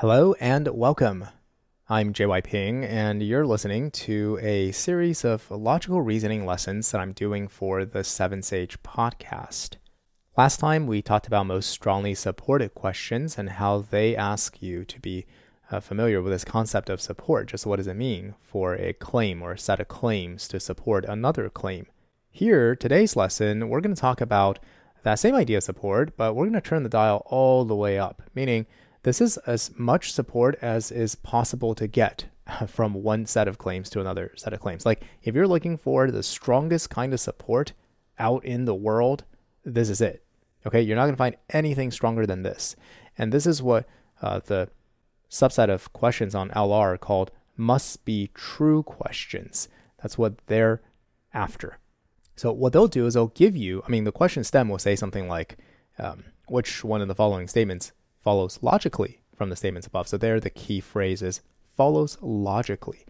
Hello and welcome. I'm JY Ping, and you're listening to a series of logical reasoning lessons that I'm doing for the 7Sage podcast. Last time, we talked about most strongly supported questions and how they ask you to be uh, familiar with this concept of support. Just what does it mean for a claim or a set of claims to support another claim? Here, today's lesson, we're going to talk about that same idea of support, but we're going to turn the dial all the way up, meaning this is as much support as is possible to get from one set of claims to another set of claims. Like if you're looking for the strongest kind of support out in the world, this is it. Okay, you're not going to find anything stronger than this. And this is what uh, the subset of questions on LR called must be true questions. That's what they're after. So what they'll do is they'll give you, I mean, the question stem will say something like, um, which one of the following statements follows logically from the statements above. So there, the key phrase is follows logically.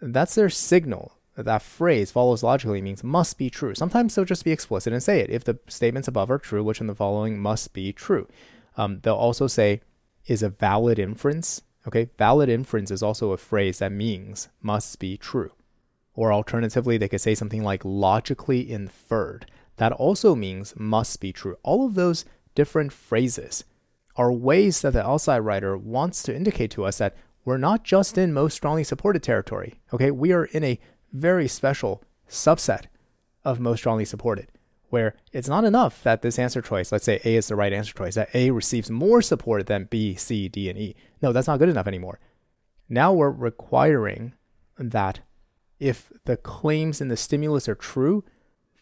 That's their signal. That phrase follows logically means must be true. Sometimes they'll just be explicit and say it. If the statements above are true, which in the following must be true. Um, they'll also say is a valid inference. Okay, valid inference is also a phrase that means must be true. Or alternatively, they could say something like logically inferred. That also means must be true. All of those different phrases are ways that the LSAT writer wants to indicate to us that we're not just in most strongly supported territory. Okay, we are in a very special subset of most strongly supported, where it's not enough that this answer choice, let's say A is the right answer choice, that A receives more support than B, C, D, and E. No, that's not good enough anymore. Now we're requiring that if the claims in the stimulus are true,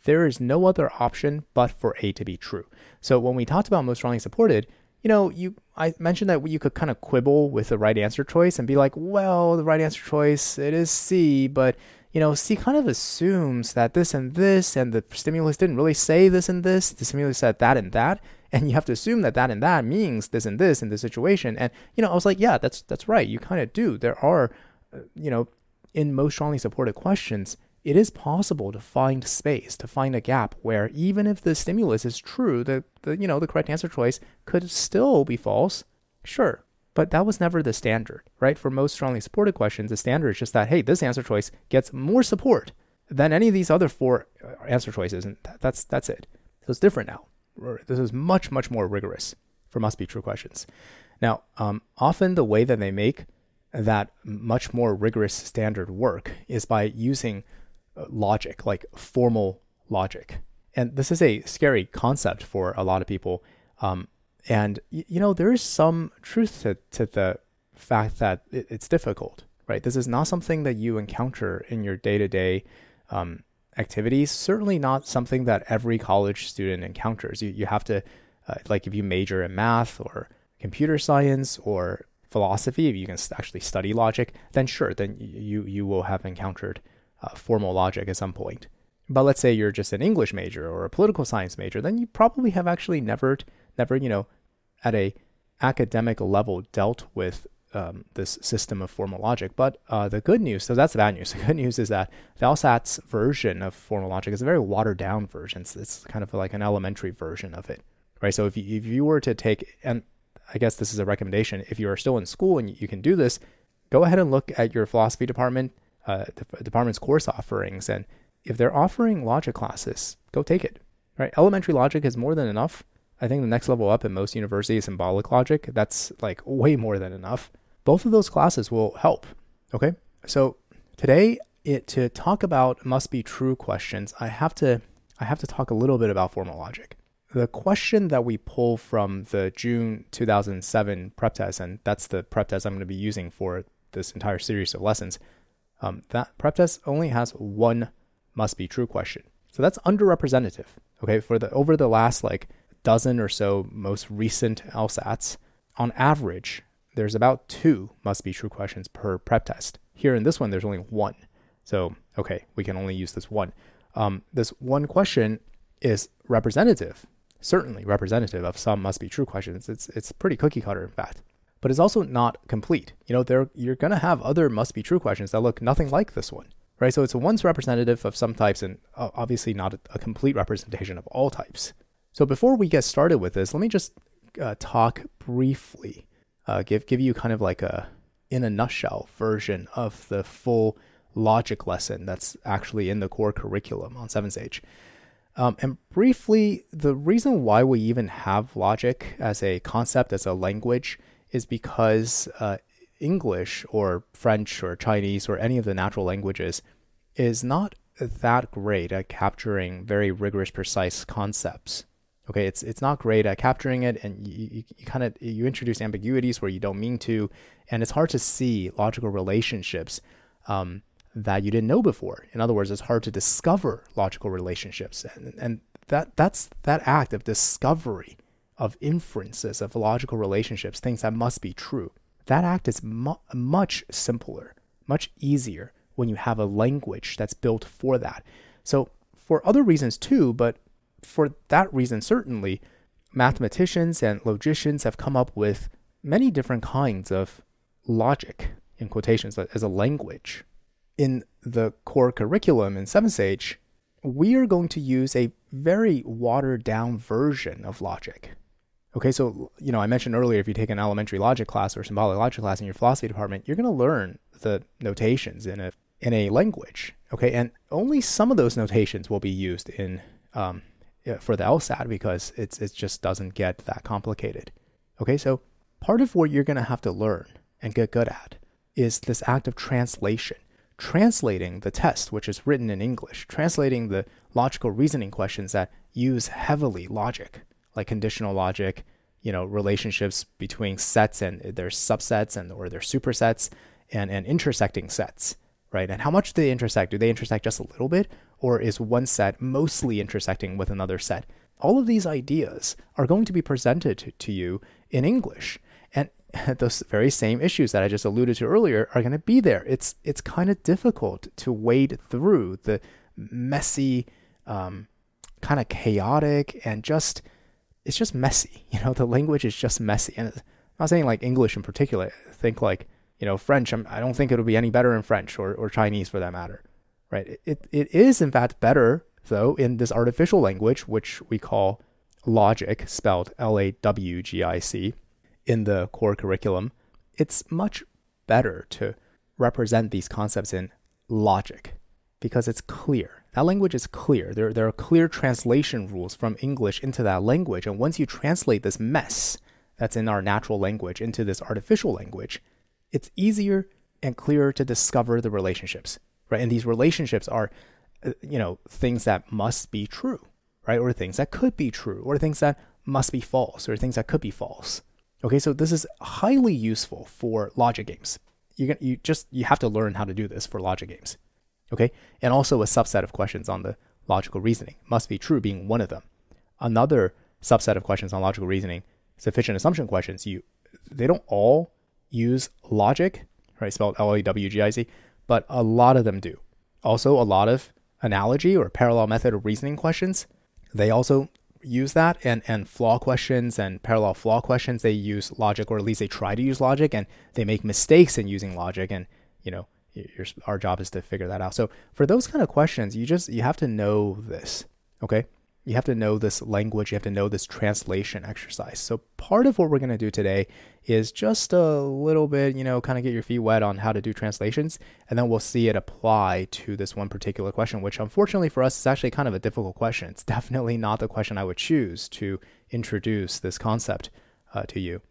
there is no other option but for A to be true. So when we talked about most strongly supported, you know, you I mentioned that you could kind of quibble with the right answer choice and be like, well, the right answer choice it is C, but you know, C kind of assumes that this and this, and the stimulus didn't really say this and this. The stimulus said that and that, and you have to assume that that and that means this and this in this situation. And you know, I was like, yeah, that's that's right. You kind of do. There are, uh, you know, in most strongly supported questions, it is possible to find space, to find a gap where even if the stimulus is true, the, the you know the correct answer choice could still be false. Sure, but that was never the standard, right? For most strongly supported questions, the standard is just that hey, this answer choice gets more support than any of these other four uh, answer choices, and that's that's it. So it's different now. This is much much more rigorous for must be true questions. Now, um, often the way that they make that much more rigorous standard work is by using logic, like formal logic. And this is a scary concept for a lot of people. Um, and, you know, there is some truth to, to the fact that it, it's difficult, right? This is not something that you encounter in your day to day activities. Certainly not something that every college student encounters. You, you have to, uh, like, if you major in math or computer science or philosophy, if you can actually study logic, then sure, then you you will have encountered uh, formal logic at some point. But let's say you're just an English major or a political science major, then you probably have actually never, never, you know, at a academic level dealt with um, this system of formal logic. But uh, the good news, so that's the bad news. The good news is that the LSAT's version of formal logic is a very watered down version. So it's kind of like an elementary version of it, right? So if you, if you were to take, and I guess this is a recommendation, if you are still in school and you can do this, go ahead and look at your philosophy department uh, department's course offerings. And if they're offering logic classes, go take it. Right? Elementary logic is more than enough. I think the next level up in most universities, symbolic logic, that's like way more than enough. Both of those classes will help. Okay. So today, it, to talk about must be true questions, I have to I have to talk a little bit about formal logic. The question that we pull from the June 2007 prep test, and that's the prep test I'm going to be using for this entire series of lessons, um, that prep test only has one must be true question. So that's underrepresentative. Okay, for the over the last like dozen or so most recent LSATs, on average, there's about two must be true questions per prep test. Here in this one, there's only one. So okay, we can only use this one. Um, this one question is representative, certainly representative of some must be true questions. It's it's pretty cookie cutter, in fact but it's also not complete. You know, there you're going to have other must be true questions that look nothing like this one, right? So it's a once representative of some types and uh, obviously not a, complete representation of all types. So before we get started with this, let me just uh, talk briefly uh, give give you kind of like a in a nutshell version of the full logic lesson that's actually in the core curriculum on 7Sage. Um, and briefly, the reason why we even have logic as a concept, as a language, is because uh, English or French or Chinese or any of the natural languages is not that great at capturing very rigorous, precise concepts. Okay, it's it's not great at capturing it, and you, you, you kind of you introduce ambiguities where you don't mean to, and it's hard to see logical relationships um, that you didn't know before. In other words, it's hard to discover logical relationships, and, and that that's that act of discovery of inferences of logical relationships, things that must be true. That act is mu- much simpler, much easier when you have a language that's built for that. So for other reasons too, but for that reason, certainly, mathematicians and logicians have come up with many different kinds of logic, in quotations, as a language. In the core curriculum in 7Sage, we are going to use a very watered down version of logic. Okay, so, you know, I mentioned earlier if you take an elementary logic class or symbolic logic class in your philosophy department, you're going to learn the notations in a, in a language. Okay, and only some of those notations will be used in um, for the LSAT because it's it just doesn't get that complicated. Okay, so part of what you're going to have to learn and get good at is this act of translation, translating the test which is written in English, translating the logical reasoning questions that use heavily logic, like conditional logic, you know, relationships between sets and their subsets and or their supersets and and intersecting sets right? And how much do they intersect? Do they intersect just a little bit, or is one set mostly intersecting with another set? All of these ideas are going to be presented to, you in English. And those very same issues that I just alluded to earlier are going to be there. It's it's kind of difficult to wade through the messy, um, kind of chaotic, and just it's just messy. You know, the language is just messy. And I'm not saying like English in particular. I think like you know, French, I'm, I do not think it'll be any better in French or, or Chinese for that matter, right? It, it is, in fact, better, though, in this artificial language, which we call logic, spelled L A W G I C, in the core curriculum. It's much better to represent these concepts in logic because it's clear. That language is clear. There, there are clear translation rules from English into that language. And once you translate this mess that's in our natural language into this artificial language, it's easier and clearer to discover the relationships, right? And these relationships are, uh, you know, things that must be true, right? Or things that could be true, or things that must be false, or things that could be false. Okay, so this is highly useful for logic games. You you just you have to learn how to do this for logic games. Okay, and also a subset of questions on the logical reasoning must be true being one of them. Another subset of questions on logical reasoning, sufficient assumption questions, you they don't all use logic, right? Spelled L A W G I C, but a lot of them do. Also, a lot of analogy or parallel method of reasoning questions, they also use that and and flaw questions and parallel flaw questions they use logic or at least they try to use logic and they make mistakes in using logic and you know your, our job is to figure that out so for those kind of questions you just you have to know this okay you have to know this language, you have to know this translation exercise. So, part of what we're going to do today is just a little bit, you know, kind of get your feet wet on how to do translations, and then we'll see it apply to this one particular question, which unfortunately for us is actually kind of a difficult question. It's definitely not the question I would choose to introduce this concept uh, to you,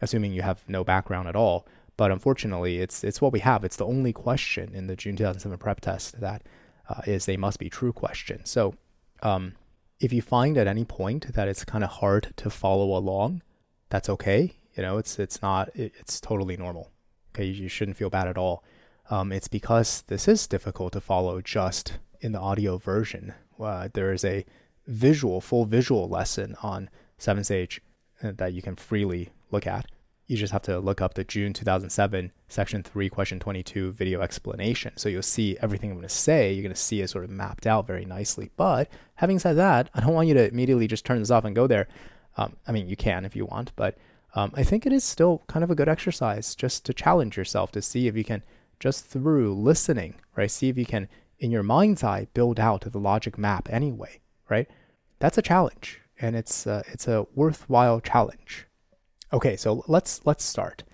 assuming you have no background at all. But unfortunately, it's it's what we have. It's the only question in the June 2007 prep test that uh, is a must be true question. So, um, if you find at any point that it's kind of hard to follow along, that's okay. You know, it's it's not it's totally normal. Okay, you shouldn't feel bad at all. Um, it's because this is difficult to follow just in the audio version. Uh, there is a visual, full visual lesson on 7Sage uh, that you can freely look at you just have to look up the June 2007 section 3 question 22 video explanation. So you'll see everything I'm going to say, you're going to see it sort of mapped out very nicely. But having said that, I don't want you to immediately just turn this off and go there. Um, I mean, you can if you want, but um, I think it is still kind of a good exercise just to challenge yourself to see if you can just through listening, right? See if you can, in your mind's eye, build out the logic map anyway, right? That's a challenge, and it's uh, it's a worthwhile challenge. Okay, so let's let's start.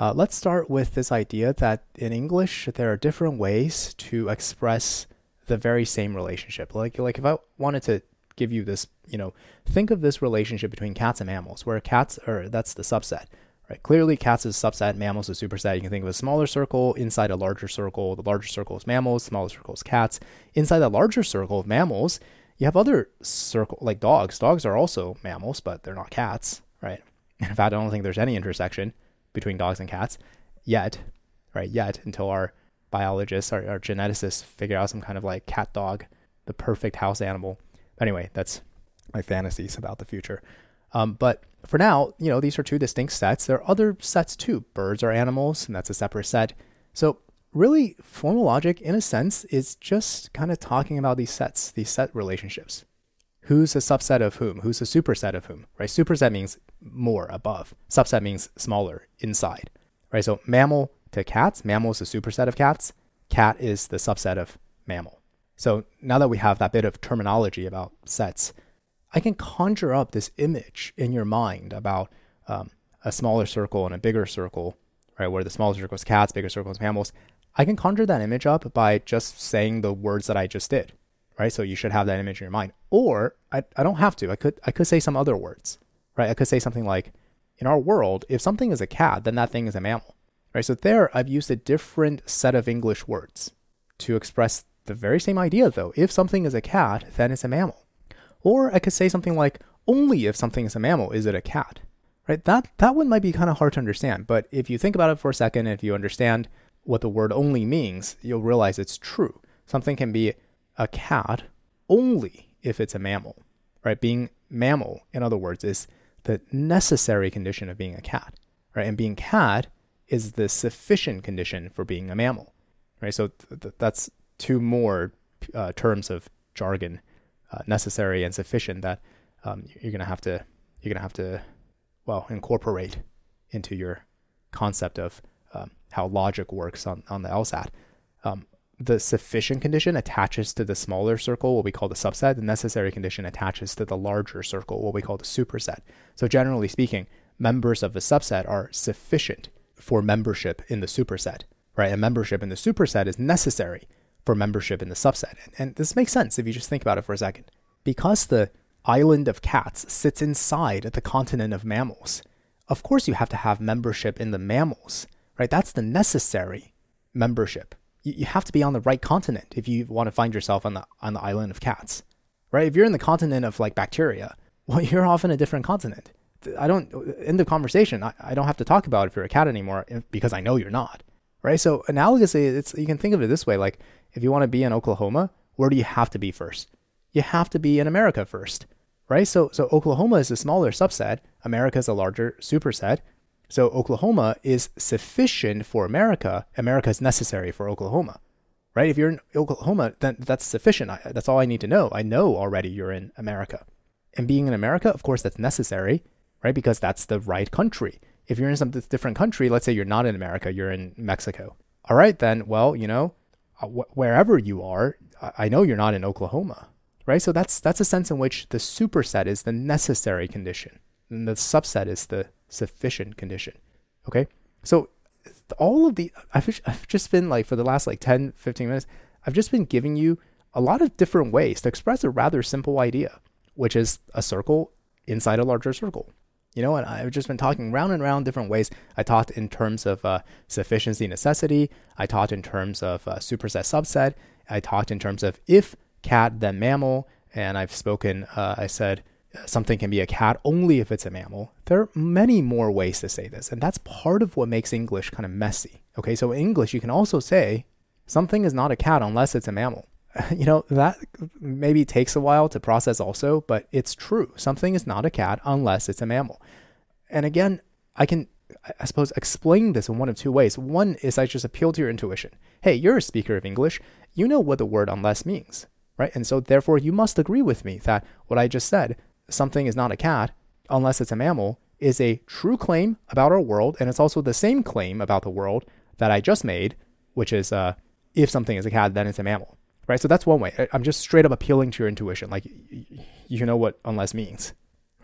Uh, let's start with this idea that in English there are different ways to express the very same relationship. Like like if I wanted to give you this, you know, think of this relationship between cats and mammals, where cats are that's the subset. Right. Clearly, cats is a subset, mammals is a superset. You can think of a smaller circle inside a larger circle. The larger circle is mammals, smaller circle is cats. Inside the larger circle of mammals, you have other circle like dogs. Dogs are also mammals, but they're not cats, right? In fact, I don't think there's any intersection between dogs and cats yet, right? Yet until our biologists, our, our geneticists figure out some kind of like cat dog, the perfect house animal. Anyway, that's my fantasies about the future. Um, but for now, you know, these are two distinct sets. There are other sets too. Birds are animals, and that's a separate set. So really, formal logic, in a sense, is just kind of talking about these sets, these set relationships. Who's a subset of whom? Who's a superset of whom? Right? Superset means more above. Subset means smaller inside. Right? So mammal to cats, mammal is a superset of cats. Cat is the subset of mammal. So now that we have that bit of terminology about sets, I can conjure up this image in your mind about um, a smaller circle and a bigger circle, right? Where the smaller circle is cats, bigger circle is mammals. I can conjure that image up by just saying the words that I just did, right? So you should have that image in your mind. Or I, I don't have to. I could I could say some other words, right? I could say something like, in our world, if something is a cat, then that thing is a mammal, right? So there, I've used a different set of English words to express the very same idea, though. If something is a cat, then it's a mammal. Or I could say something like, only if something is a mammal is it a cat. Right? That that one might be kind of hard to understand, but if you think about it for a second, if you understand what the word only means, you'll realize it's true. Something can be a cat only if it's a mammal. Right? Being mammal, in other words, is the necessary condition of being a cat. Right? And being cat is the sufficient condition for being a mammal. Right? So th- th- that's two more uh, terms of jargon uh, necessary and sufficient that um, you're gonna have to you're gonna have to well incorporate into your concept of um, how logic works on on the LSAT. Um, the sufficient condition attaches to the smaller circle, what we call the subset. The necessary condition attaches to the larger circle, what we call the superset. So generally speaking, members of a subset are sufficient for membership in the superset, right? And membership in the superset is necessary for membership in the subset. And this makes sense if you just think about it for a second. Because the island of cats sits inside the continent of mammals, of course you have to have membership in the mammals, right? That's the necessary membership. You, have to be on the right continent if you want to find yourself on the on the island of cats, right? If you're in the continent of like bacteria, well, you're off in a different continent. I don't in the conversation. I, I don't have to talk about if you're a cat anymore because I know you're not, right? So analogously, it's you can think of it this way: like if you want to be in Oklahoma, where do you have to be first? You have to be in America first, right? So, so Oklahoma is a smaller subset. America is a larger superset. So Oklahoma is sufficient for America. America is necessary for Oklahoma, right? If you're in Oklahoma, then that's sufficient. I, that's all I need to know. I know already you're in America. And being in America, of course, that's necessary, right? Because that's the right country. If you're in some different country, let's say you're not in America, you're in Mexico. All right, then, well, you know, uh, wh- wherever you are, I-, I know you're not in Oklahoma, right? So that's that's a sense in which the superset is the necessary condition, and the subset is the sufficient condition. Okay, so all of the I've I've just been like for the last like 10, 15 minutes, I've just been giving you a lot of different ways to express a rather simple idea, which is a circle inside a larger circle. You know, and I've just been talking round and round different ways. I talked in terms of uh, sufficiency necessity. I talked in terms of uh, superset subset. I talked in terms of if cat, then mammal. And I've spoken, uh, I said something can be a cat only if it's a mammal. There are many more ways to say this. And that's part of what makes English kind of messy. Okay, so in English, you can also say something is not a cat unless it's a mammal. you know, that maybe takes a while to process also, but it's true. Something is not a cat unless it's a mammal. And again, I can, I suppose, explain this in one of two ways. One is I just appeal to your intuition. Hey, you're a speaker of English. You know what the word unless means, right? And so therefore, you must agree with me that what I just said, something is not a cat unless it's a mammal, is a true claim about our world. And it's also the same claim about the world that I just made, which is uh, if something is a cat, then it's a mammal right? So that's one way. I'm just straight up appealing to your intuition. Like, you know what unless means,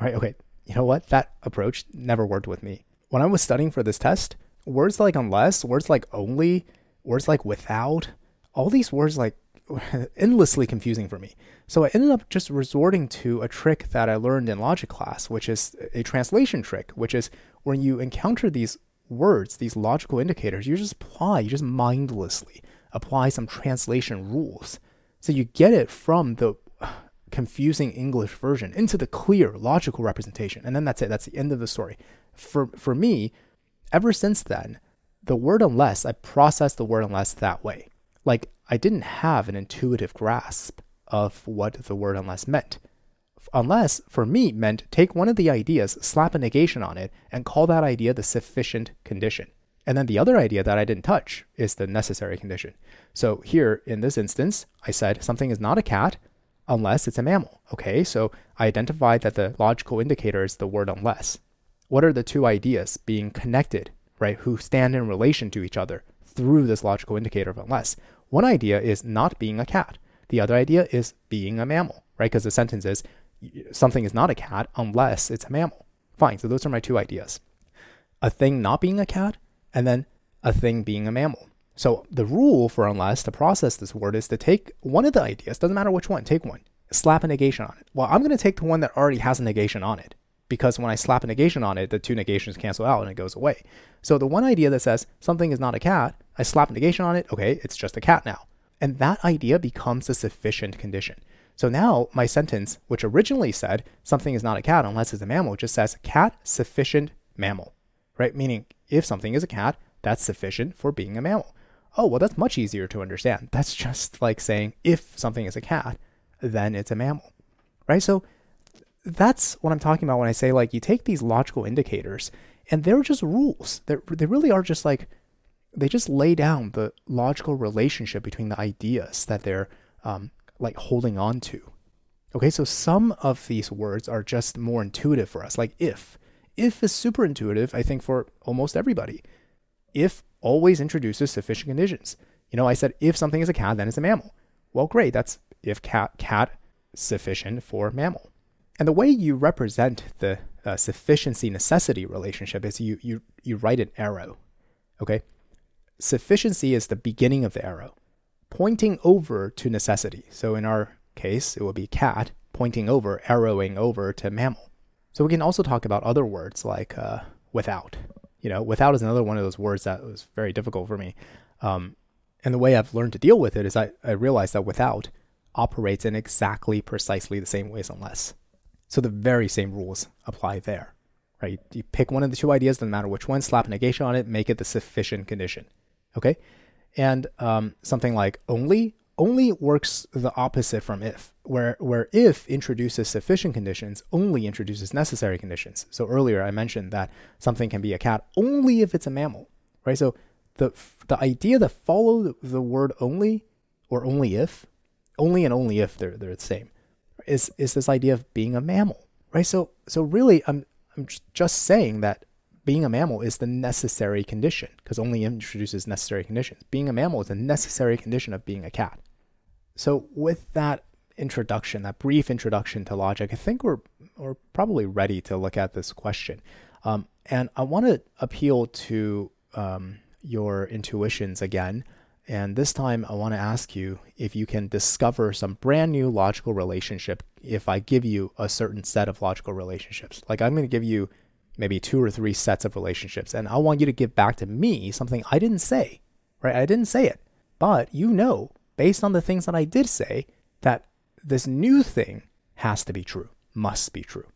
right? Okay. you know what? That approach never worked with me. When I was studying for this test, words like unless, words like only, words like without, all these words like endlessly confusing for me. So I ended up just resorting to a trick that I learned in logic class, which is a translation trick, which is when you encounter these words, these logical indicators, you just apply, you just mindlessly apply some translation rules. So you get it from the confusing English version into the clear logical representation. And then that's it. That's the end of the story. For for me, ever since then, the word unless, I process the word unless that way. Like I didn't have an intuitive grasp of what the word unless meant. Unless, for me, meant take one of the ideas, slap a negation on it, and call that idea the sufficient condition. And then the other idea that I didn't touch is the necessary condition. So here, in this instance, I said something is not a cat unless it's a mammal. Okay, so I identified that the logical indicator is the word unless. What are the two ideas being connected, right, who stand in relation to each other through this logical indicator of unless? One idea is not being a cat. The other idea is being a mammal, right? Because the sentence is something is not a cat unless it's a mammal. Fine, so those are my two ideas. A thing not being a cat, and then a thing being a mammal. So the rule for unless to process this word is to take one of the ideas, doesn't matter which one, take one, slap a negation on it. Well, I'm going to take the one that already has a negation on it because when I slap a negation on it, the two negations cancel out and it goes away. So the one idea that says something is not a cat, I slap a negation on it, okay, it's just a cat now. And that idea becomes a sufficient condition. So now my sentence, which originally said something is not a cat unless it's a mammal, just says cat sufficient mammal, right? Meaning if something is a cat, that's sufficient for being a mammal oh, well, that's much easier to understand. That's just like saying if something is a cat, then it's a mammal, right? So that's what I'm talking about when I say like you take these logical indicators and they're just rules. They they really are just like they just lay down the logical relationship between the ideas that they're um, like holding on to. Okay, so some of these words are just more intuitive for us, like if. If is super intuitive, I think, for almost everybody. If always introduces sufficient conditions. You know, I said if something is a cat, then it's a mammal. Well, great. That's if cat cat sufficient for mammal. And the way you represent the uh, sufficiency necessity relationship is you you you write an arrow. Okay? Sufficiency is the beginning of the arrow, pointing over to necessity. So in our case, it will be cat pointing over, arrowing over to mammal. So we can also talk about other words like uh, without you know, without is another one of those words that was very difficult for me. Um, and the way I've learned to deal with it is I, I realized that without operates in exactly precisely the same ways unless. So the very same rules apply there, right? You pick one of the two ideas, doesn't matter which one, slap a negation on it, make it the sufficient condition. Okay? And um, something like only only works the opposite from if, where, where if introduces sufficient conditions, only introduces necessary conditions. So earlier I mentioned that something can be a cat only if it's a mammal, right? So the, the idea that follow the word only or only if, only and only if they're, they're the same, is, is this idea of being a mammal, right? So, so really I'm, I'm just saying that being a mammal is the necessary condition because only introduces necessary conditions. Being a mammal is a necessary condition of being a cat. So with that introduction, that brief introduction to logic, I think we're we're probably ready to look at this question. Um, and I want to appeal to um, your intuitions again. And this time, I want to ask you if you can discover some brand new logical relationship if I give you a certain set of logical relationships. Like, I'm going to give you maybe two or three sets of relationships, and I want you to give back to me something I didn't say, right? I didn't say it, but you know based on the things that I did say, that this new thing has to be true, must be true,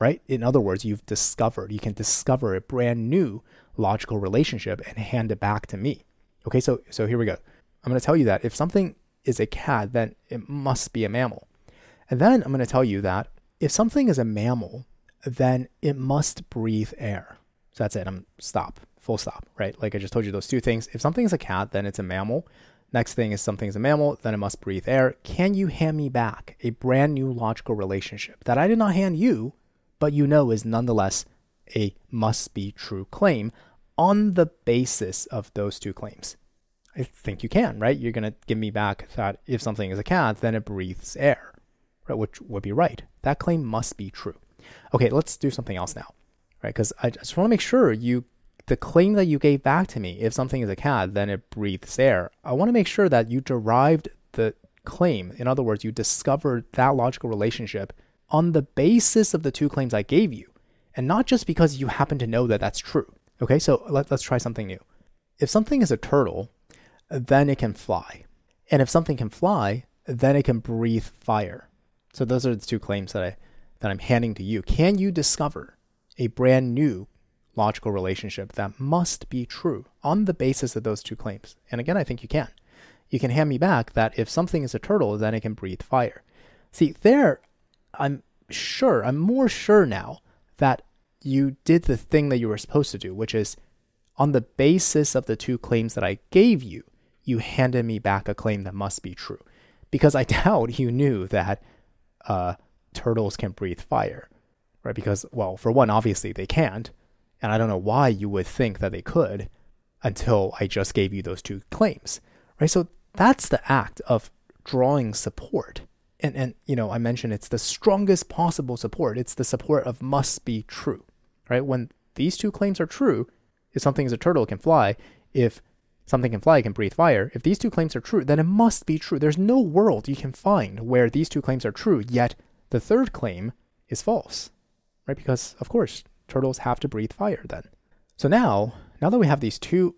right? In other words, you've discovered, you can discover a brand new logical relationship and hand it back to me. Okay, so so here we go. I'm going to tell you that if something is a cat, then it must be a mammal. And then I'm going to tell you that if something is a mammal, then it must breathe air. So that's it. I'm stop. Full stop, right? Like I just told you those two things. If something is a cat, then it's a mammal. Next thing is something's a mammal, then it must breathe air. Can you hand me back a brand new logical relationship that I did not hand you, but you know is nonetheless a must be true claim on the basis of those two claims? I think you can, right? You're going to give me back that if something is a cat, then it breathes air, right? Which would be right. That claim must be true. Okay, let's do something else now, right? Because I just want to make sure you, the claim that you gave back to me, if something is a cat, then it breathes air. I want to make sure that you derived the claim. In other words, you discovered that logical relationship on the basis of the two claims I gave you, and not just because you happen to know that that's true. Okay, so let, let's try something new. If something is a turtle, then it can fly. And if something can fly, then it can breathe fire. So those are the two claims that I that I'm handing to you. Can you discover a brand new logical relationship that must be true on the basis of those two claims? And again, I think you can. You can hand me back that if something is a turtle, then it can breathe fire. See, there, I'm sure, I'm more sure now that you did the thing that you were supposed to do, which is on the basis of the two claims that I gave you, you handed me back a claim that must be true. Because I doubt you knew that uh, turtles can breathe fire, right? Because, well, for one, obviously they can't. And I don't know why you would think that they could until I just gave you those two claims, right? So that's the act of drawing support. And, and you know, I mentioned it's the strongest possible support. It's the support of must be true, right? When these two claims are true, if something is a turtle, it can fly. If something can fly, it can breathe fire. If these two claims are true, then it must be true. There's no world you can find where these two claims are true, yet the third claim is false, right? Because, of course, turtles have to breathe fire then. So now, now that we have these two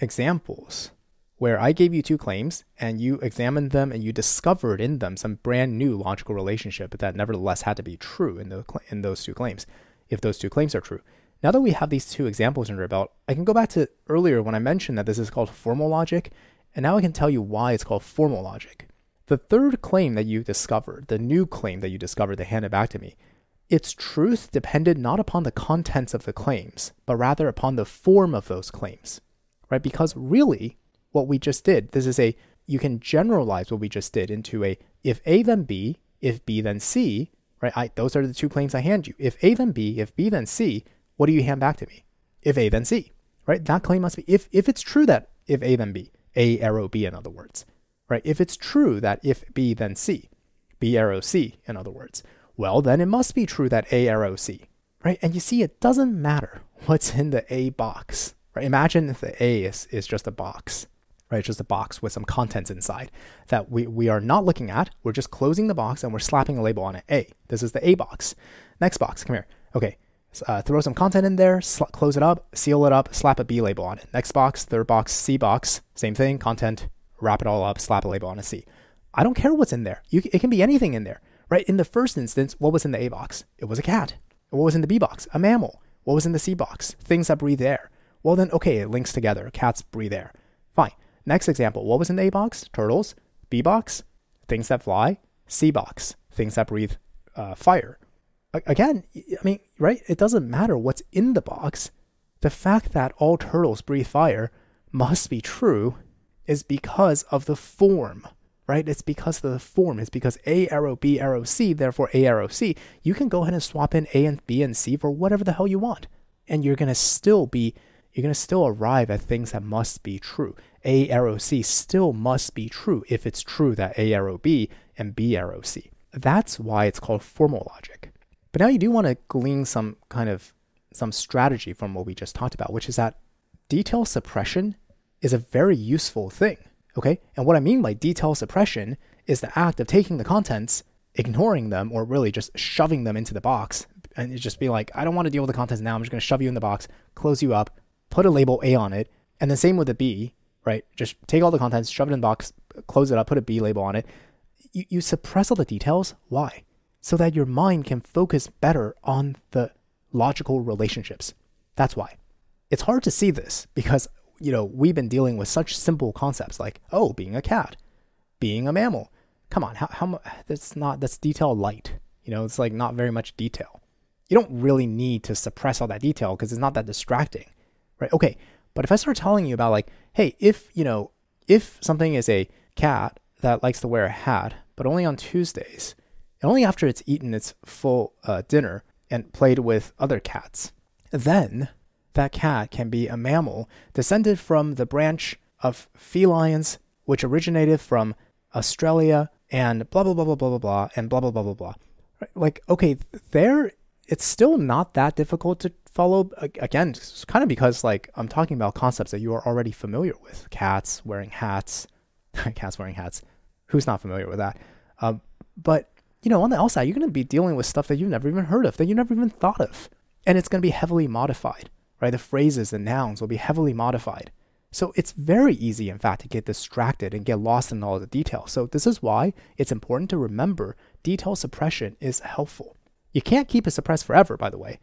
examples where I gave you two claims and you examined them and you discovered in them some brand new logical relationship that nevertheless had to be true in, the, in those two claims, if those two claims are true. Now that we have these two examples under our belt, I can go back to earlier when I mentioned that this is called formal logic, and now I can tell you why it's called formal logic. The third claim that you discovered, the new claim that you discovered that handed back to me, its truth depended not upon the contents of the claims, but rather upon the form of those claims. Right? Because really, what we just did, this is a you can generalize what we just did into a if A then B, if B then C, right? I, those are the two claims I hand you. If A then B, if B then C, what do you hand back to me? If A then C, right? That claim must be if if it's true that if A then B, A arrow B in other words, right? If it's true that if B then C, B arrow C in other words, well then it must be true that A arrow C, right? And you see, it doesn't matter what's in the A box, right? Imagine if the A is, is just a box, right? It's just a box with some contents inside that we, we are not looking at. We're just closing the box and we're slapping a label on it. A. This is the A box. Next box, come here. Okay, uh, throw some content in there, sl- close it up, seal it up, slap a B label on it. Next box, third box, C box, same thing, content, wrap it all up, slap a label on a C. I don't care what's in there. You, it can be anything in there, right? In the first instance, what was in the A box? It was a cat. What was in the B box? A mammal. What was in the C box? Things that breathe air. Well, then, okay, it links together. Cats breathe air. Fine. Next example, what was in A box? Turtles. B box? Things that fly. C box? Things that breathe uh, fire again, I mean, right? It doesn't matter what's in the box. The fact that all turtles breathe fire must be true is because of the form, right? It's because of the form. It's because A arrow, B arrow, C, therefore A arrow, C. You can go ahead and swap in A and B and C for whatever the hell you want. And you're going to still be, you're going to still arrive at things that must be true. A arrow C still must be true if it's true that A arrow B and B arrow C. That's why it's called formal logic. But now you do want to glean some kind of some strategy from what we just talked about, which is that detail suppression is a very useful thing. Okay? And what I mean by detail suppression is the act of taking the contents, ignoring them, or really just shoving them into the box, and just be like, I don't want to deal with the contents now. I'm just going to shove you in the box, close you up, put a label A on it, and the same with the B, right? Just take all the contents, shove it in the box, close it up, put a B label on it. You, you suppress all the details. Why? so that your mind can focus better on the logical relationships. That's why. It's hard to see this because, you know, we've been dealing with such simple concepts like, oh, being a cat, being a mammal. Come on, how, how that's not, that's detail light. You know, it's like not very much detail. You don't really need to suppress all that detail because it's not that distracting, right? Okay, but if I start telling you about like, hey, if, you know, if something is a cat that likes to wear a hat, but only on Tuesdays, and only after it's eaten its full uh, dinner and played with other cats. Then that cat can be a mammal descended from the branch of felines which originated from Australia and blah blah blah blah blah blah blah and blah blah blah blah blah. Like okay, there it's still not that difficult to follow. Again, kind of because like I'm talking about concepts that you are already familiar with. Cats wearing hats, cats wearing hats. Who's not familiar with that? Um, but you know, on the LSAT, you're going to be dealing with stuff that you've never even heard of, that you never even thought of, and it's going to be heavily modified. Right? The phrases, the nouns will be heavily modified. So it's very easy, in fact, to get distracted and get lost in all the details. So this is why it's important to remember detail suppression is helpful. You can't keep it suppressed forever, by the way.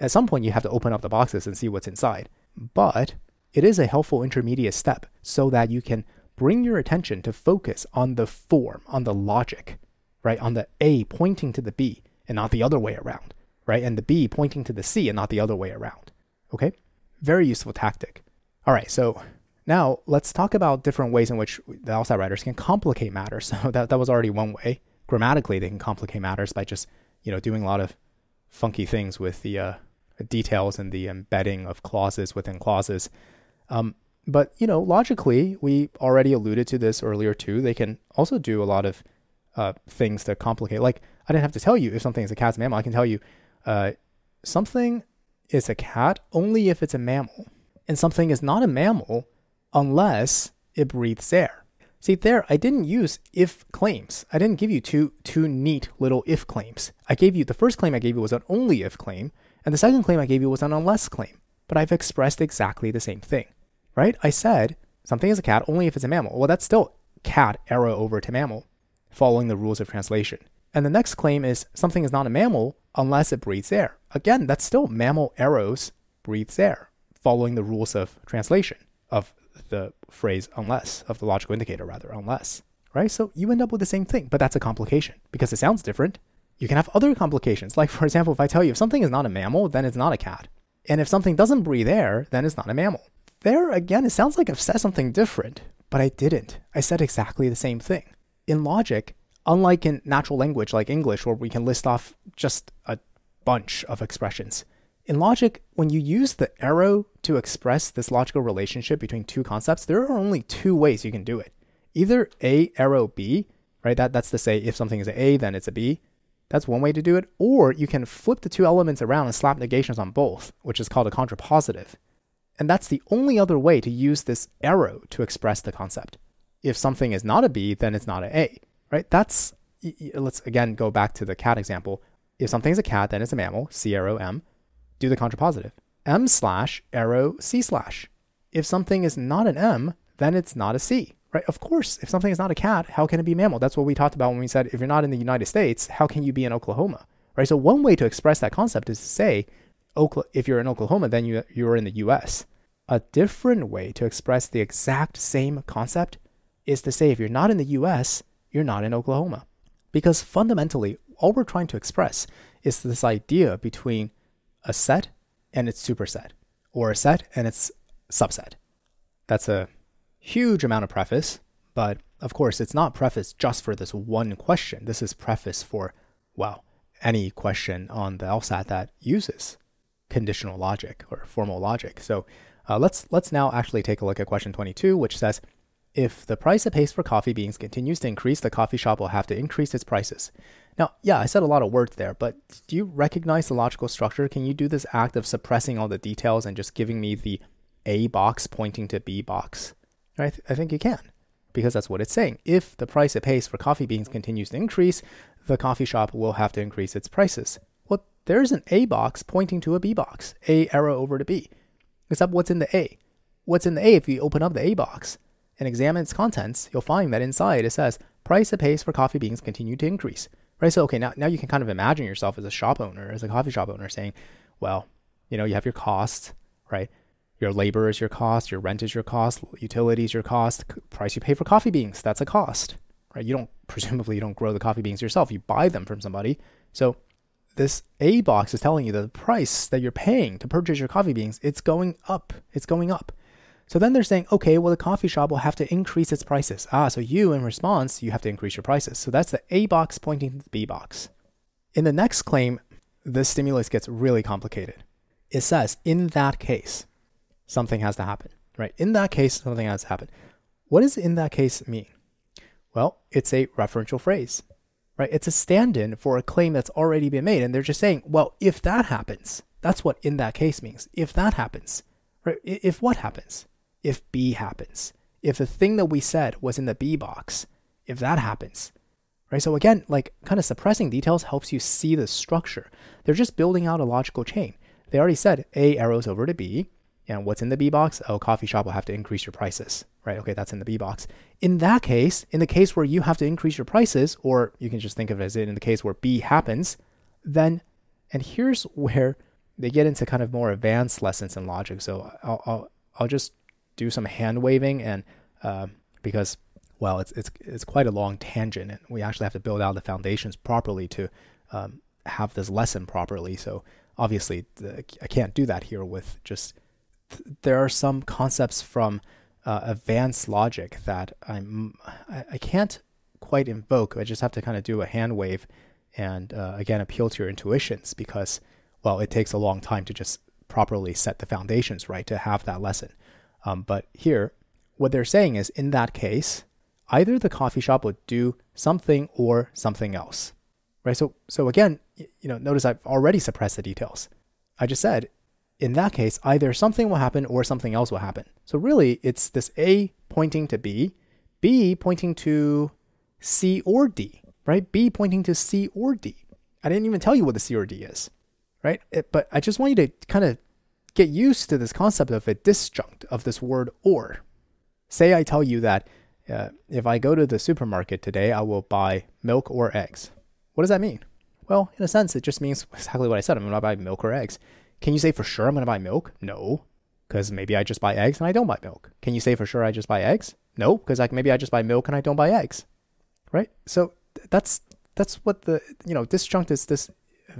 At some point, you have to open up the boxes and see what's inside. But it is a helpful intermediate step so that you can bring your attention to focus on the form, on the logic, right? On the A pointing to the B and not the other way around, right? And the B pointing to the C and not the other way around. Okay? Very useful tactic. All right, so now let's talk about different ways in which the LSAT writers can complicate matters. So that, that was already one way. Grammatically, they can complicate matters by just you know, doing a lot of funky things with the uh, details and the embedding of clauses within clauses. Um, but you know, logically, we already alluded to this earlier too. They can also do a lot of uh, things to complicate. Like I didn't have to tell you if something is a cat's mammal. I can tell you uh, something is a cat only if it's a mammal, and something is not a mammal unless it breathes air. See, there I didn't use if claims. I didn't give you two two neat little if claims. I gave you the first claim I gave you was an only if claim, and the second claim I gave you was an unless claim. But I've expressed exactly the same thing. Right? I said something is a cat only if it's a mammal. Well, that's still cat arrow over to mammal, following the rules of translation. And the next claim is something is not a mammal unless it breathes air. Again, that's still mammal arrows breathes air, following the rules of translation of the phrase unless, of the logical indicator rather, unless, right? So you end up with the same thing, but that's a complication because it sounds different. You can have other complications. Like, for example, if I tell you if something is not a mammal, then it's not a cat. And if something doesn't breathe air, then it's not a mammal. There, again, it sounds like I've said something different, but I didn't. I said exactly the same thing. In logic, unlike in natural language like English, where we can list off just a bunch of expressions, in logic, when you use the arrow to express this logical relationship between two concepts, there are only two ways you can do it. Either A arrow B, right? That, that's to say if something is A, then it's a B. That's one way to do it. Or you can flip the two elements around and slap negations on both, which is called a contrapositive. And that's the only other way to use this arrow to express the concept. If something is not a B, then it's not an A, right? That's, let's again go back to the cat example. If something is a cat, then it's a mammal, C arrow M do the contrapositive. M slash arrow C slash. If something is not an M, then it's not a C, right? Of course, if something is not a cat, how can it be mammal? That's what we talked about when we said if you're not in the United States, how can you be in Oklahoma, right? So one way to express that concept is to say, if you're in Oklahoma, then you, you're in the US. A different way to express the exact same concept is to say if you're not in the US, you're not in Oklahoma. Because fundamentally, all we're trying to express is this idea between a set and its superset, or a set and its subset. That's a huge amount of preface, but of course, it's not preface just for this one question. This is preface for, well, any question on the LSAT that uses conditional logic or formal logic. So uh, let's let's now actually take a look at question 22, which says, if the price it pays for coffee beans continues to increase, the coffee shop will have to increase its prices. Now, yeah, I said a lot of words there, but do you recognize the logical structure? Can you do this act of suppressing all the details and just giving me the A box pointing to B box? I, th- I think you can, because that's what it's saying. If the price it pays for coffee beans continues to increase, the coffee shop will have to increase its prices. Well, there's an A box pointing to a B box, A arrow over to B. Except what's in the A? What's in the A if you open up the A box and examine its contents, you'll find that inside it says price it pays for coffee beans continue to increase right? So, okay, now, now you can kind of imagine yourself as a shop owner, as a coffee shop owner saying, well, you know, you have your costs, right? Your labor is your cost, your rent is your cost, utilities your cost, price you pay for coffee beans, that's a cost, right? You don't, presumably, you don't grow the coffee beans yourself, you buy them from somebody. So, this A box is telling you that the price that you're paying to purchase your coffee beans, it's going up. It's going up. So then they're saying, okay, well, the coffee shop will have to increase its prices. Ah, so you, in response, you have to increase your prices. So that's the A box pointing to the B box. In the next claim, the stimulus gets really complicated. It says, in that case, something has to happen, right? In that case, something has to happen. What does in that case mean? Well, it's a referential phrase. right? It's a stand in for a claim that's already been made. And they're just saying, well, if that happens, that's what in that case means. If that happens, right? If what happens? If B happens. If the thing that we said was in the B box, if that happens, right? So again, like kind of suppressing details helps you see the structure. They're just building out a logical chain. They already said A arrows over to B, and what's in the B box? Oh, coffee shop will have to increase your prices, right? Okay, that's in the B box. In that case, in the case where you have to increase your prices, or you can just think of it as in the case where B happens, then, and here's where they get into kind of more advanced lessons in logic. So I'll, I'll, I'll just do some hand waving and uh, because well, it's it's it's quite a long tangent, and we actually have to build out the foundations properly to um, have this lesson properly. So obviously, the, I can't do that here with just. Th- there are some concepts from uh, advanced logic that I'm I, I, can't quite invoke. I just have to kind of do a hand wave, and uh, again appeal to your intuitions because well, it takes a long time to just properly set the foundations right to have that lesson. Um, but here, what they're saying is in that case, either the coffee shop would do something or something else. Right? So so again, you know, notice I've already suppressed the details. I just said in that case, either something will happen or something else will happen. So really, it's this A pointing to B, B pointing to C or D, right? B pointing to C or D. I didn't even tell you what the C or D is, right? It, but I just want you to kind of get used to this concept of a disjunct of this word or. Say I tell you that uh, if I go to the supermarket today, I will buy milk or eggs. What does that mean? Well, in a sense, it just means exactly what I said. I'm going to buy milk or eggs. Can you say for sure I'm going to buy milk? No, because maybe I just buy eggs and I don't buy milk. Can you say for sure I just buy eggs? No, because like maybe I just buy milk and I don't buy eggs. Right? So that's that's what the you know disjunct is this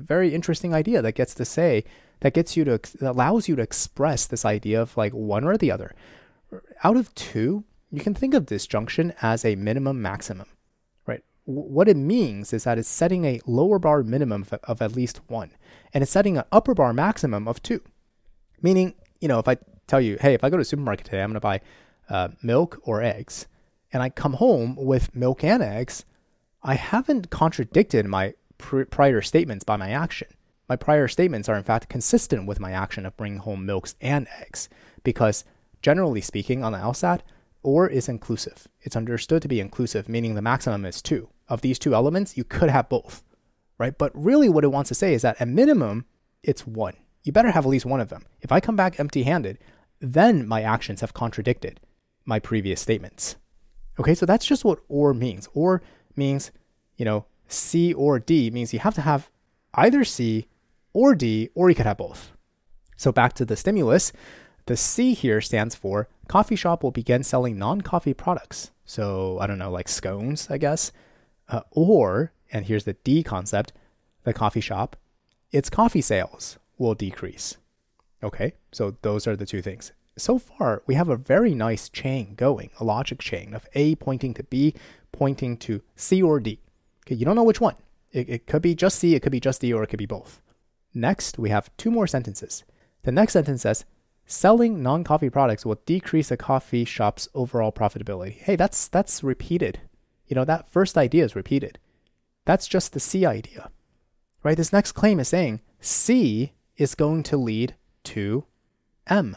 very interesting idea that gets to say that gets you to that allows you to express this idea of like one or the other. Out of two, you can think of disjunction as a minimum maximum, right? What it means is that it's setting a lower bar minimum of, of at least one, and it's setting an upper bar maximum of two. Meaning, you know, if I tell you, hey, if I go to the supermarket today, I'm going to buy uh, milk or eggs, and I come home with milk and eggs, I haven't contradicted my pr- prior statements by my action. My prior statements are in fact consistent with my action of bringing home milks and eggs, because generally speaking, on the LSAT, or is inclusive. It's understood to be inclusive, meaning the maximum is two. Of these two elements, you could have both, right? But really, what it wants to say is that at minimum, it's one. You better have at least one of them. If I come back empty handed, then my actions have contradicted my previous statements. Okay, so that's just what or means. Or means, you know, C or D means you have to have either C or D, or you could have both. So back to the stimulus, the C here stands for coffee shop will begin selling non coffee products. So, I don't know, like scones, I guess. Uh, or, and here's the D concept the coffee shop, its coffee sales will decrease. Okay, so those are the two things. So far, we have a very nice chain going, a logic chain of A pointing to B, pointing to C or D. Okay, you don't know which one. It, it could be just C, it could be just D, or it could be both. Next, we have two more sentences. The next sentence says, selling non-coffee products will decrease a coffee shop's overall profitability. Hey, that's that's repeated. You know, that first idea is repeated. That's just the C idea. Right? This next claim is saying C is going to lead to M.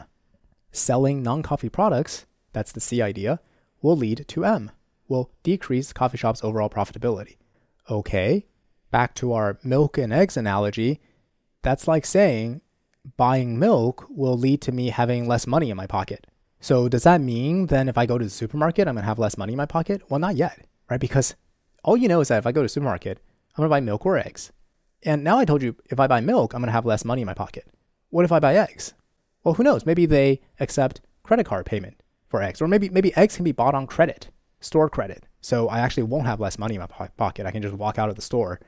Selling non-coffee products, that's the C idea, will lead to M, will decrease coffee shop's overall profitability. Okay, back to our milk and eggs analogy, that's like saying buying milk will lead to me having less money in my pocket. So does that mean then if I go to the supermarket, I'm gonna have less money in my pocket? Well, not yet, right? Because all you know is that if I go to the supermarket, I'm gonna buy milk or eggs. And now I told you if I buy milk, I'm gonna have less money in my pocket. What if I buy eggs? Well, who knows? Maybe they accept credit card payment for eggs, or maybe maybe eggs can be bought on credit, store credit. So I actually won't have less money in my po- pocket. I can just walk out of the store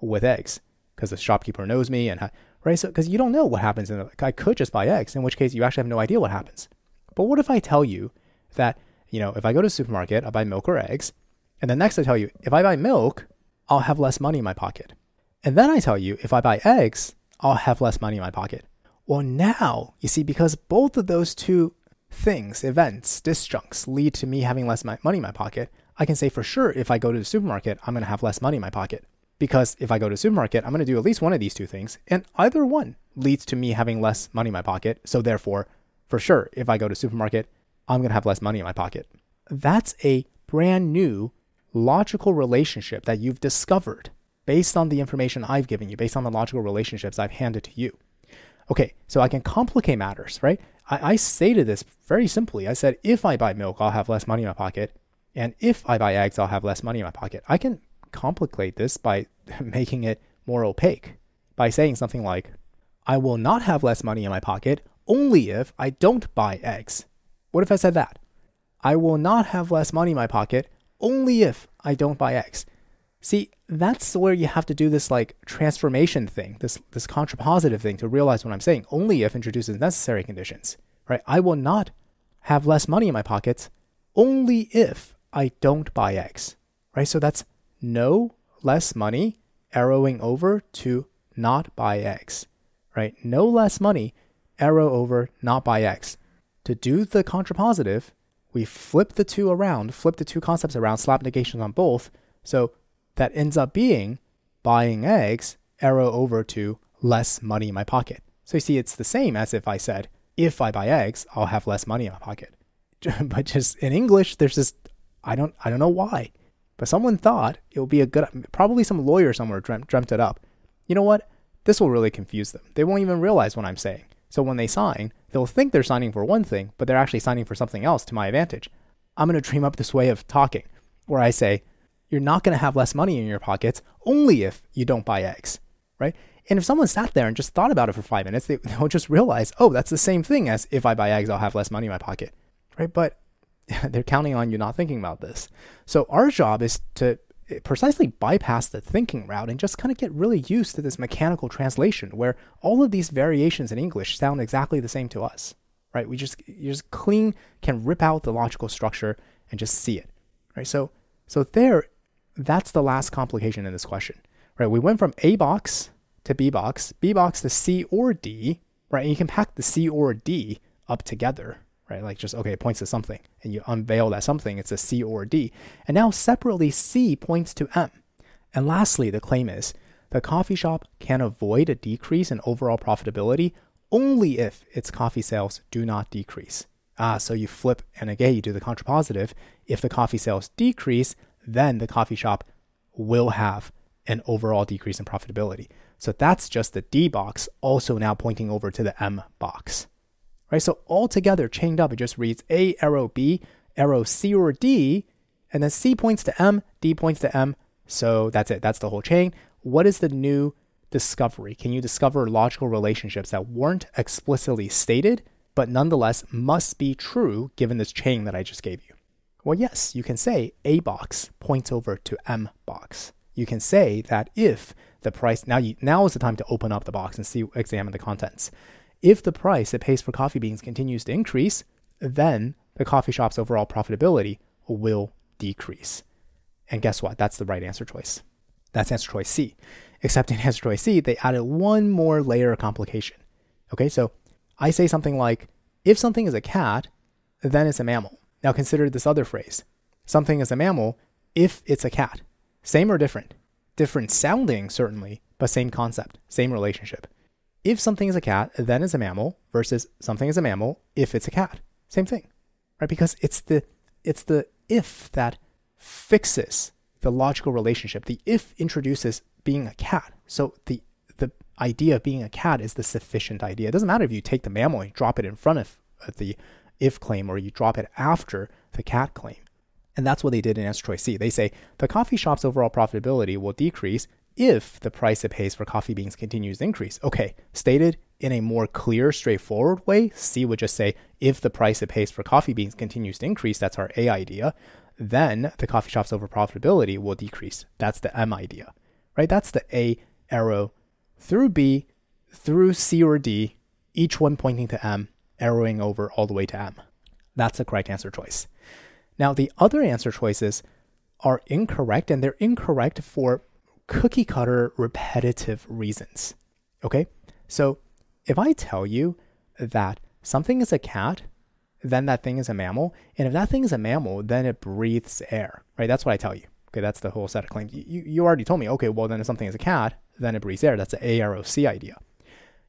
with eggs because the shopkeeper knows me and ha- right? So, because you don't know what happens I could just buy eggs, in which case you actually have no idea what happens. But what if I tell you that, you know, if I go to the supermarket, I buy milk or eggs, and then next I tell you, if I buy milk, I'll have less money in my pocket. And then I tell you, if I buy eggs, I'll have less money in my pocket. Well, now, you see, because both of those two things, events, disjuncts, lead to me having less money in my pocket, I can say for sure if I go to the supermarket, I'm going to have less money in my pocket. Because if I go to the supermarket, I'm going to do at least one of these two things, and either one leads to me having less money in my pocket. So therefore, for sure, if I go to supermarket, I'm going to have less money in my pocket. That's a brand new logical relationship that you've discovered based on the information I've given you, based on the logical relationships I've handed to you. Okay, so I can complicate matters, right? I, I stated this very simply. I said, if I buy milk, I'll have less money in my pocket. And if I buy eggs, I'll have less money in my pocket. I can complicate this by making it more opaque by saying something like, I will not have less money in my pocket only if I don't buy eggs. What if I said that? I will not have less money in my pocket only if I don't buy eggs. See, that's where you have to do this like transformation thing, this this contrapositive thing to realize what I'm saying. Only if introduces necessary conditions, right? I will not have less money in my pockets only if I don't buy eggs, right? So that's no less money arrowing over to not buy eggs, right? No less money arrow over not buy eggs. To do the contrapositive, we flip the two around, flip the two concepts around, slap negations on both. So that ends up being buying eggs, arrow over to less money in my pocket. So you see, it's the same as if I said, if I buy eggs, I'll have less money in my pocket. but just in English, there's just, I don't, I don't know why, but someone thought it would be a good, probably some lawyer somewhere dreamt, dreamt it up. You know what? This will really confuse them. They won't even realize what I'm saying. So when they sign, they'll think they're signing for one thing, but they're actually signing for something else to my advantage. I'm going to dream up this way of talking where I say, you're not going to have less money in your pockets only if you don't buy eggs, right? And if someone sat there and just thought about it for five minutes, they, will just realize, oh, that's the same thing as if I buy eggs, I'll have less money in my pocket, right? But they're counting on you not thinking about this. So our job is to precisely bypass the thinking route and just kind of get really used to this mechanical translation where all of these variations in English sound exactly the same to us, right? We just you just clean can rip out the logical structure and just see it, right? So so there, that's the last complication in this question, right? We went from A box to B box, B box to C or D, right? And you can pack the C or D up together, right? Like just, okay, it points to something and you unveil that something, it's a C or D. And now separately, C points to M. And lastly, the claim is the coffee shop can avoid a decrease in overall profitability only if its coffee sales do not decrease. Ah, so you flip and again you do the contrapositive. If the coffee sales decrease, then the coffee shop will have an overall decrease in profitability. So that's just the D box, also now pointing over to the M box right? So all together, chained up, it just reads A arrow B, arrow C or D, and then C points to M, D points to M. So that's it. That's the whole chain. What is the new discovery? Can you discover logical relationships that weren't explicitly stated, but nonetheless must be true given this chain that I just gave you? Well, yes, you can say A box points over to M box. You can say that if the price now you, now is the time to open up the box and see examine the contents. If the price it pays for coffee beans continues to increase, then the coffee shop's overall profitability will decrease. And guess what? That's the right answer choice. That's answer choice C. Except in answer choice C, they added one more layer of complication. Okay, so I say something like, if something is a cat, then it's a mammal. Now consider this other phrase. Something is a mammal if it's a cat. Same or different? Different sounding, certainly, but same concept, same relationship if something is a cat, then it's a mammal versus something is a mammal if it's a cat. Same thing, right? Because it's the it's the if that fixes the logical relationship. The if introduces being a cat. So the the idea of being a cat is the sufficient idea. It doesn't matter if you take the mammal and drop it in front of the if claim or you drop it after the cat claim. And that's what they did in answer choice C. They say the coffee shop's overall profitability will decrease if the price it pays for coffee beans continues to increase. Okay, stated in a more clear, straightforward way, C would just say if the price it pays for coffee beans continues to increase, that's our A idea, then the coffee shop's over profitability will decrease. That's the M idea, right? That's the A arrow through B, through C or D, each one pointing to M, arrowing over all the way to M. That's the correct answer choice. Now, the other answer choices are incorrect, and they're incorrect for cookie cutter repetitive reasons. Okay? So if I tell you that something is a cat, then that thing is a mammal. And if that thing is a mammal, then it breathes air, right? That's what I tell you. Okay, that's the whole set of claims. You, you already told me, okay, well, then if something is a cat, then it breathes air. That's the A arrow C idea.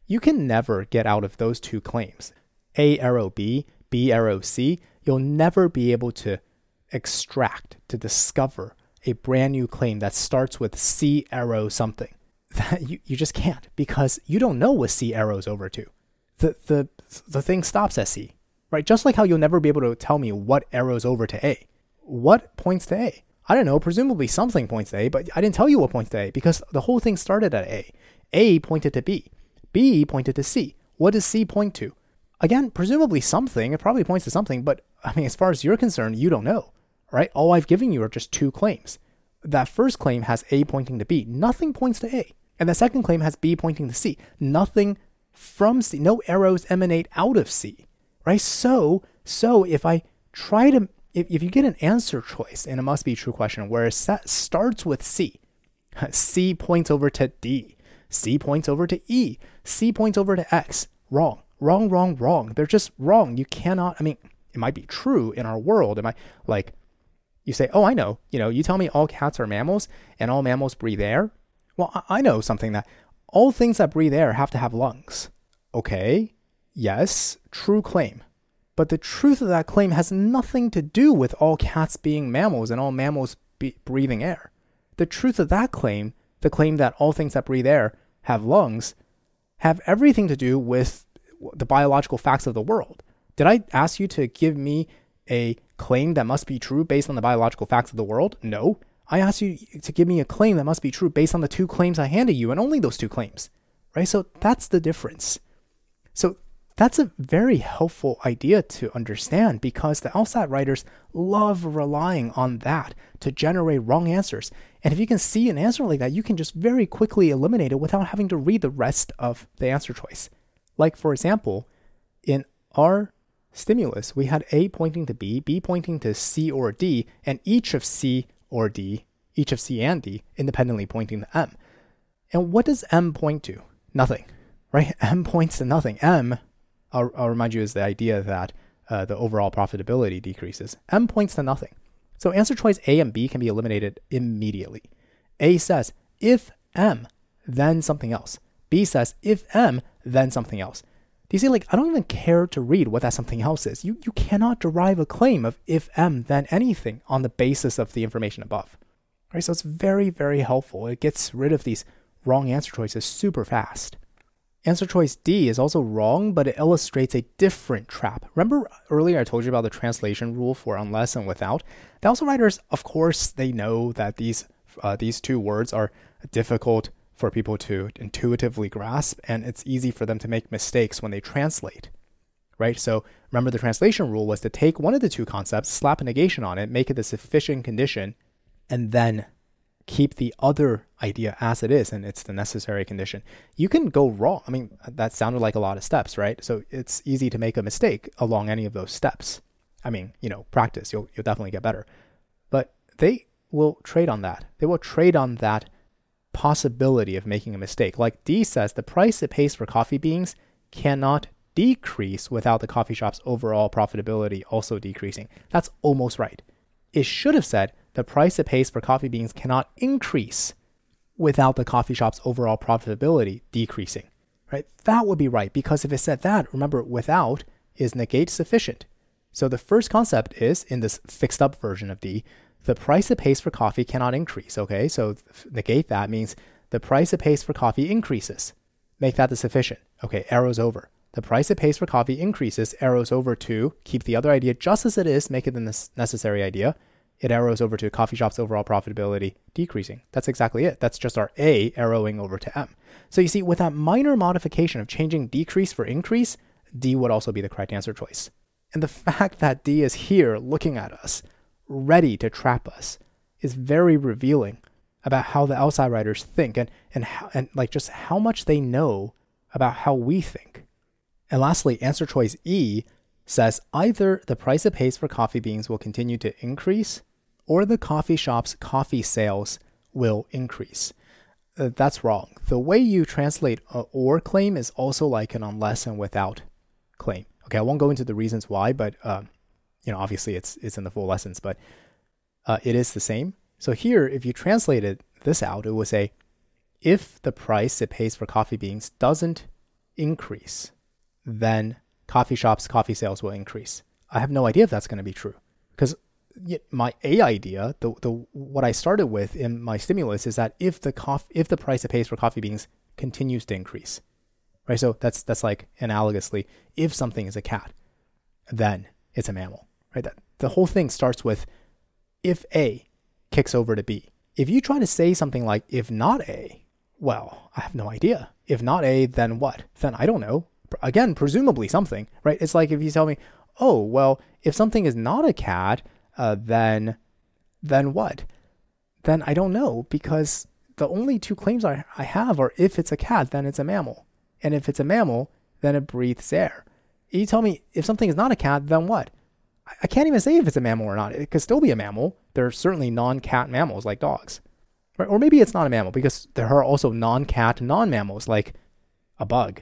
You can never get out of those two claims. A arrow B, B arrow C, you'll never be able to extract, to discover a brand new claim that starts with C arrow something. That you, you just can't because you don't know what C arrows over to. The, the, the thing stops at C, right? Just like how you'll never be able to tell me what arrows over to A. What points to A? I don't know, presumably something points to A, but I didn't tell you what points to A because the whole thing started at A. A pointed to B. B pointed to C. What does C point to? Again, presumably something. It probably points to something, but I mean, as far as you're concerned, you don't know, right? All I've given you are just two claims. That first claim has A pointing to B. Nothing points to A. And the second claim has B pointing to C. Nothing from C. No arrows emanate out of C, right? So, so if I try to, if, if you get an answer choice in a must be true question where it starts with C, C points over to D, C points over to E, C points over to X. Wrong, wrong, wrong, wrong. They're just wrong. You cannot, I mean, it might be true in our world. Am I like, you say, oh, I know, you know, you tell me all cats are mammals and all mammals breathe air. Well, I know something that all things that breathe air have to have lungs. Okay, yes, true claim. But the truth of that claim has nothing to do with all cats being mammals and all mammals be breathing air. The truth of that claim, the claim that all things that breathe air have lungs, have everything to do with the biological facts of the world. Did I ask you to give me a claim that must be true based on the biological facts of the world? No. I asked you to give me a claim that must be true based on the two claims I handed you and only those two claims. Right? So that's the difference. So that's a very helpful idea to understand because the LSAT writers love relying on that to generate wrong answers. And if you can see an answer like that, you can just very quickly eliminate it without having to read the rest of the answer choice. Like, for example, in our stimulus, we had A pointing to B, B pointing to C or D, and each of C or D, each of C and D, independently pointing to M. And what does M point to? Nothing, right? M points to nothing. M I'll, I'll remind you is the idea that uh, the overall profitability decreases. M points to nothing. So answer choice A and B can be eliminated immediately. A says, if M, then something else. B says, if M, then something else. You see, like, I don't even care to read what that something else is. You, you cannot derive a claim of if M, then anything on the basis of the information above. Right? So it's very, very helpful. It gets rid of these wrong answer choices super fast. Answer choice D is LSAT wrong, but it illustrates a different trap. Remember earlier I told you about the translation rule for unless and without? The also writers, of course, they know that these uh, these two words are difficult for people to intuitively grasp, and it's easy for them to make mistakes when they translate. Right? So remember the translation rule was to take one of the two concepts, slap a negation on it, make it the sufficient condition, and then keep the other idea as it is and it's the necessary condition. You can go wrong. I mean, that sounded like a lot of steps, right? So it's easy to make a mistake along any of those steps. I mean, you know, practice, you'll you'll definitely get better. But they will trade on that. They will trade on that possibility of making a mistake. Like D says, the price it pays for coffee beans cannot decrease without the coffee shop's overall profitability also decreasing. That's almost right. It should have said the price it pays for coffee beans cannot increase without the coffee shop's overall profitability decreasing. Right? That would be right because if it said that, remember without is negate sufficient. So the first concept is in this fixed up version of D, the price it pays for coffee cannot increase. Okay, so negate that means the price it pays for coffee increases. Make that the sufficient. Okay, arrows over. The price it pays for coffee increases, arrows over to keep the other idea just as it is, make it the necessary idea, it arrows over to coffee shop's overall profitability decreasing. That's exactly it. That's just our A arrowing over to M. So you see, with that minor modification of changing decrease for increase, D would also be the correct answer choice. And the fact that D is here looking at us, ready to trap us, is very revealing about how the LSAT writers think and, and, how, and like just how much they know about how we think. And lastly, answer choice E says either the price it pays for coffee beans will continue to increase or the coffee shop's coffee sales will increase. Uh, that's wrong. The way you translate a or claim is also like an unless and without claim. Okay, I won't go into the reasons why, but uh, you know, obviously it's it's in the full lessons, but uh, it is the same. So here, if you translated this out, it would say, if the price it pays for coffee beans doesn't increase, then coffee shops, coffee sales will increase. I have no idea if that's going to be true because my A idea, the the what I started with in my stimulus is that if the cof- if the price it pays for coffee beans continues to increase, right? So that's that's like analogously, if something is a cat, then it's a mammal, right? That the whole thing starts with if A kicks over to B. If you try to say something like if not A, well, I have no idea. If not A, then what? Then I don't know. Again, presumably something, right? It's like if you tell me, oh, well, if something is not a cat, uh, then then what? Then I don't know because the only two claims I, I have are if it's a cat, then it's a mammal. And if it's a mammal, then it breathes air. You tell me if something is not a cat, then what? I, can't even say if it's a mammal or not. It could still be a mammal. There are certainly non cat mammals like dogs. Right? Or maybe it's not a mammal because there are also non cat non mammals like a bug.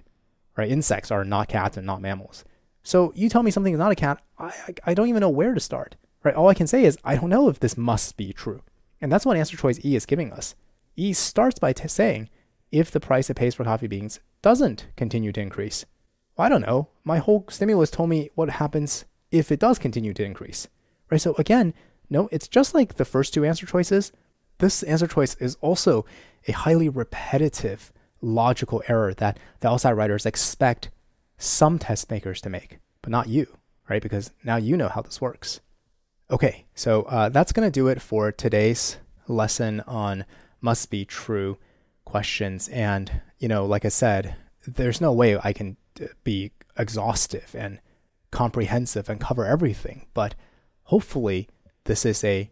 Right? Insects are not cats and not mammals. So you tell me something is not a cat, I, I, I don't even know where to start. Right? All I can say is I don't know if this must be true. And that's what answer choice E is giving us. E starts by t- saying if the price it pays for coffee beans doesn't continue to increase. Well, I don't know. My whole stimulus told me what happens if it does continue to increase. Right? So again, no, it's just like the first two answer choices. This answer choice is also a highly repetitive logical error that the LSAT writers expect some test makers to make, but not you, right? Because now you know how this works. Okay, so uh, that's going to do it for today's lesson on must be true questions. And, you know, like I said, there's no way I can uh, be exhaustive and comprehensive and cover everything, but hopefully this is a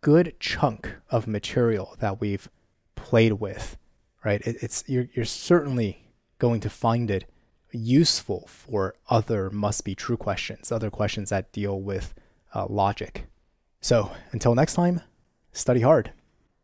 good chunk of material that we've played with, right? It, it's you're, you're certainly going to find it useful for other must be true questions, other questions that deal with uh, logic. So until next time, study hard.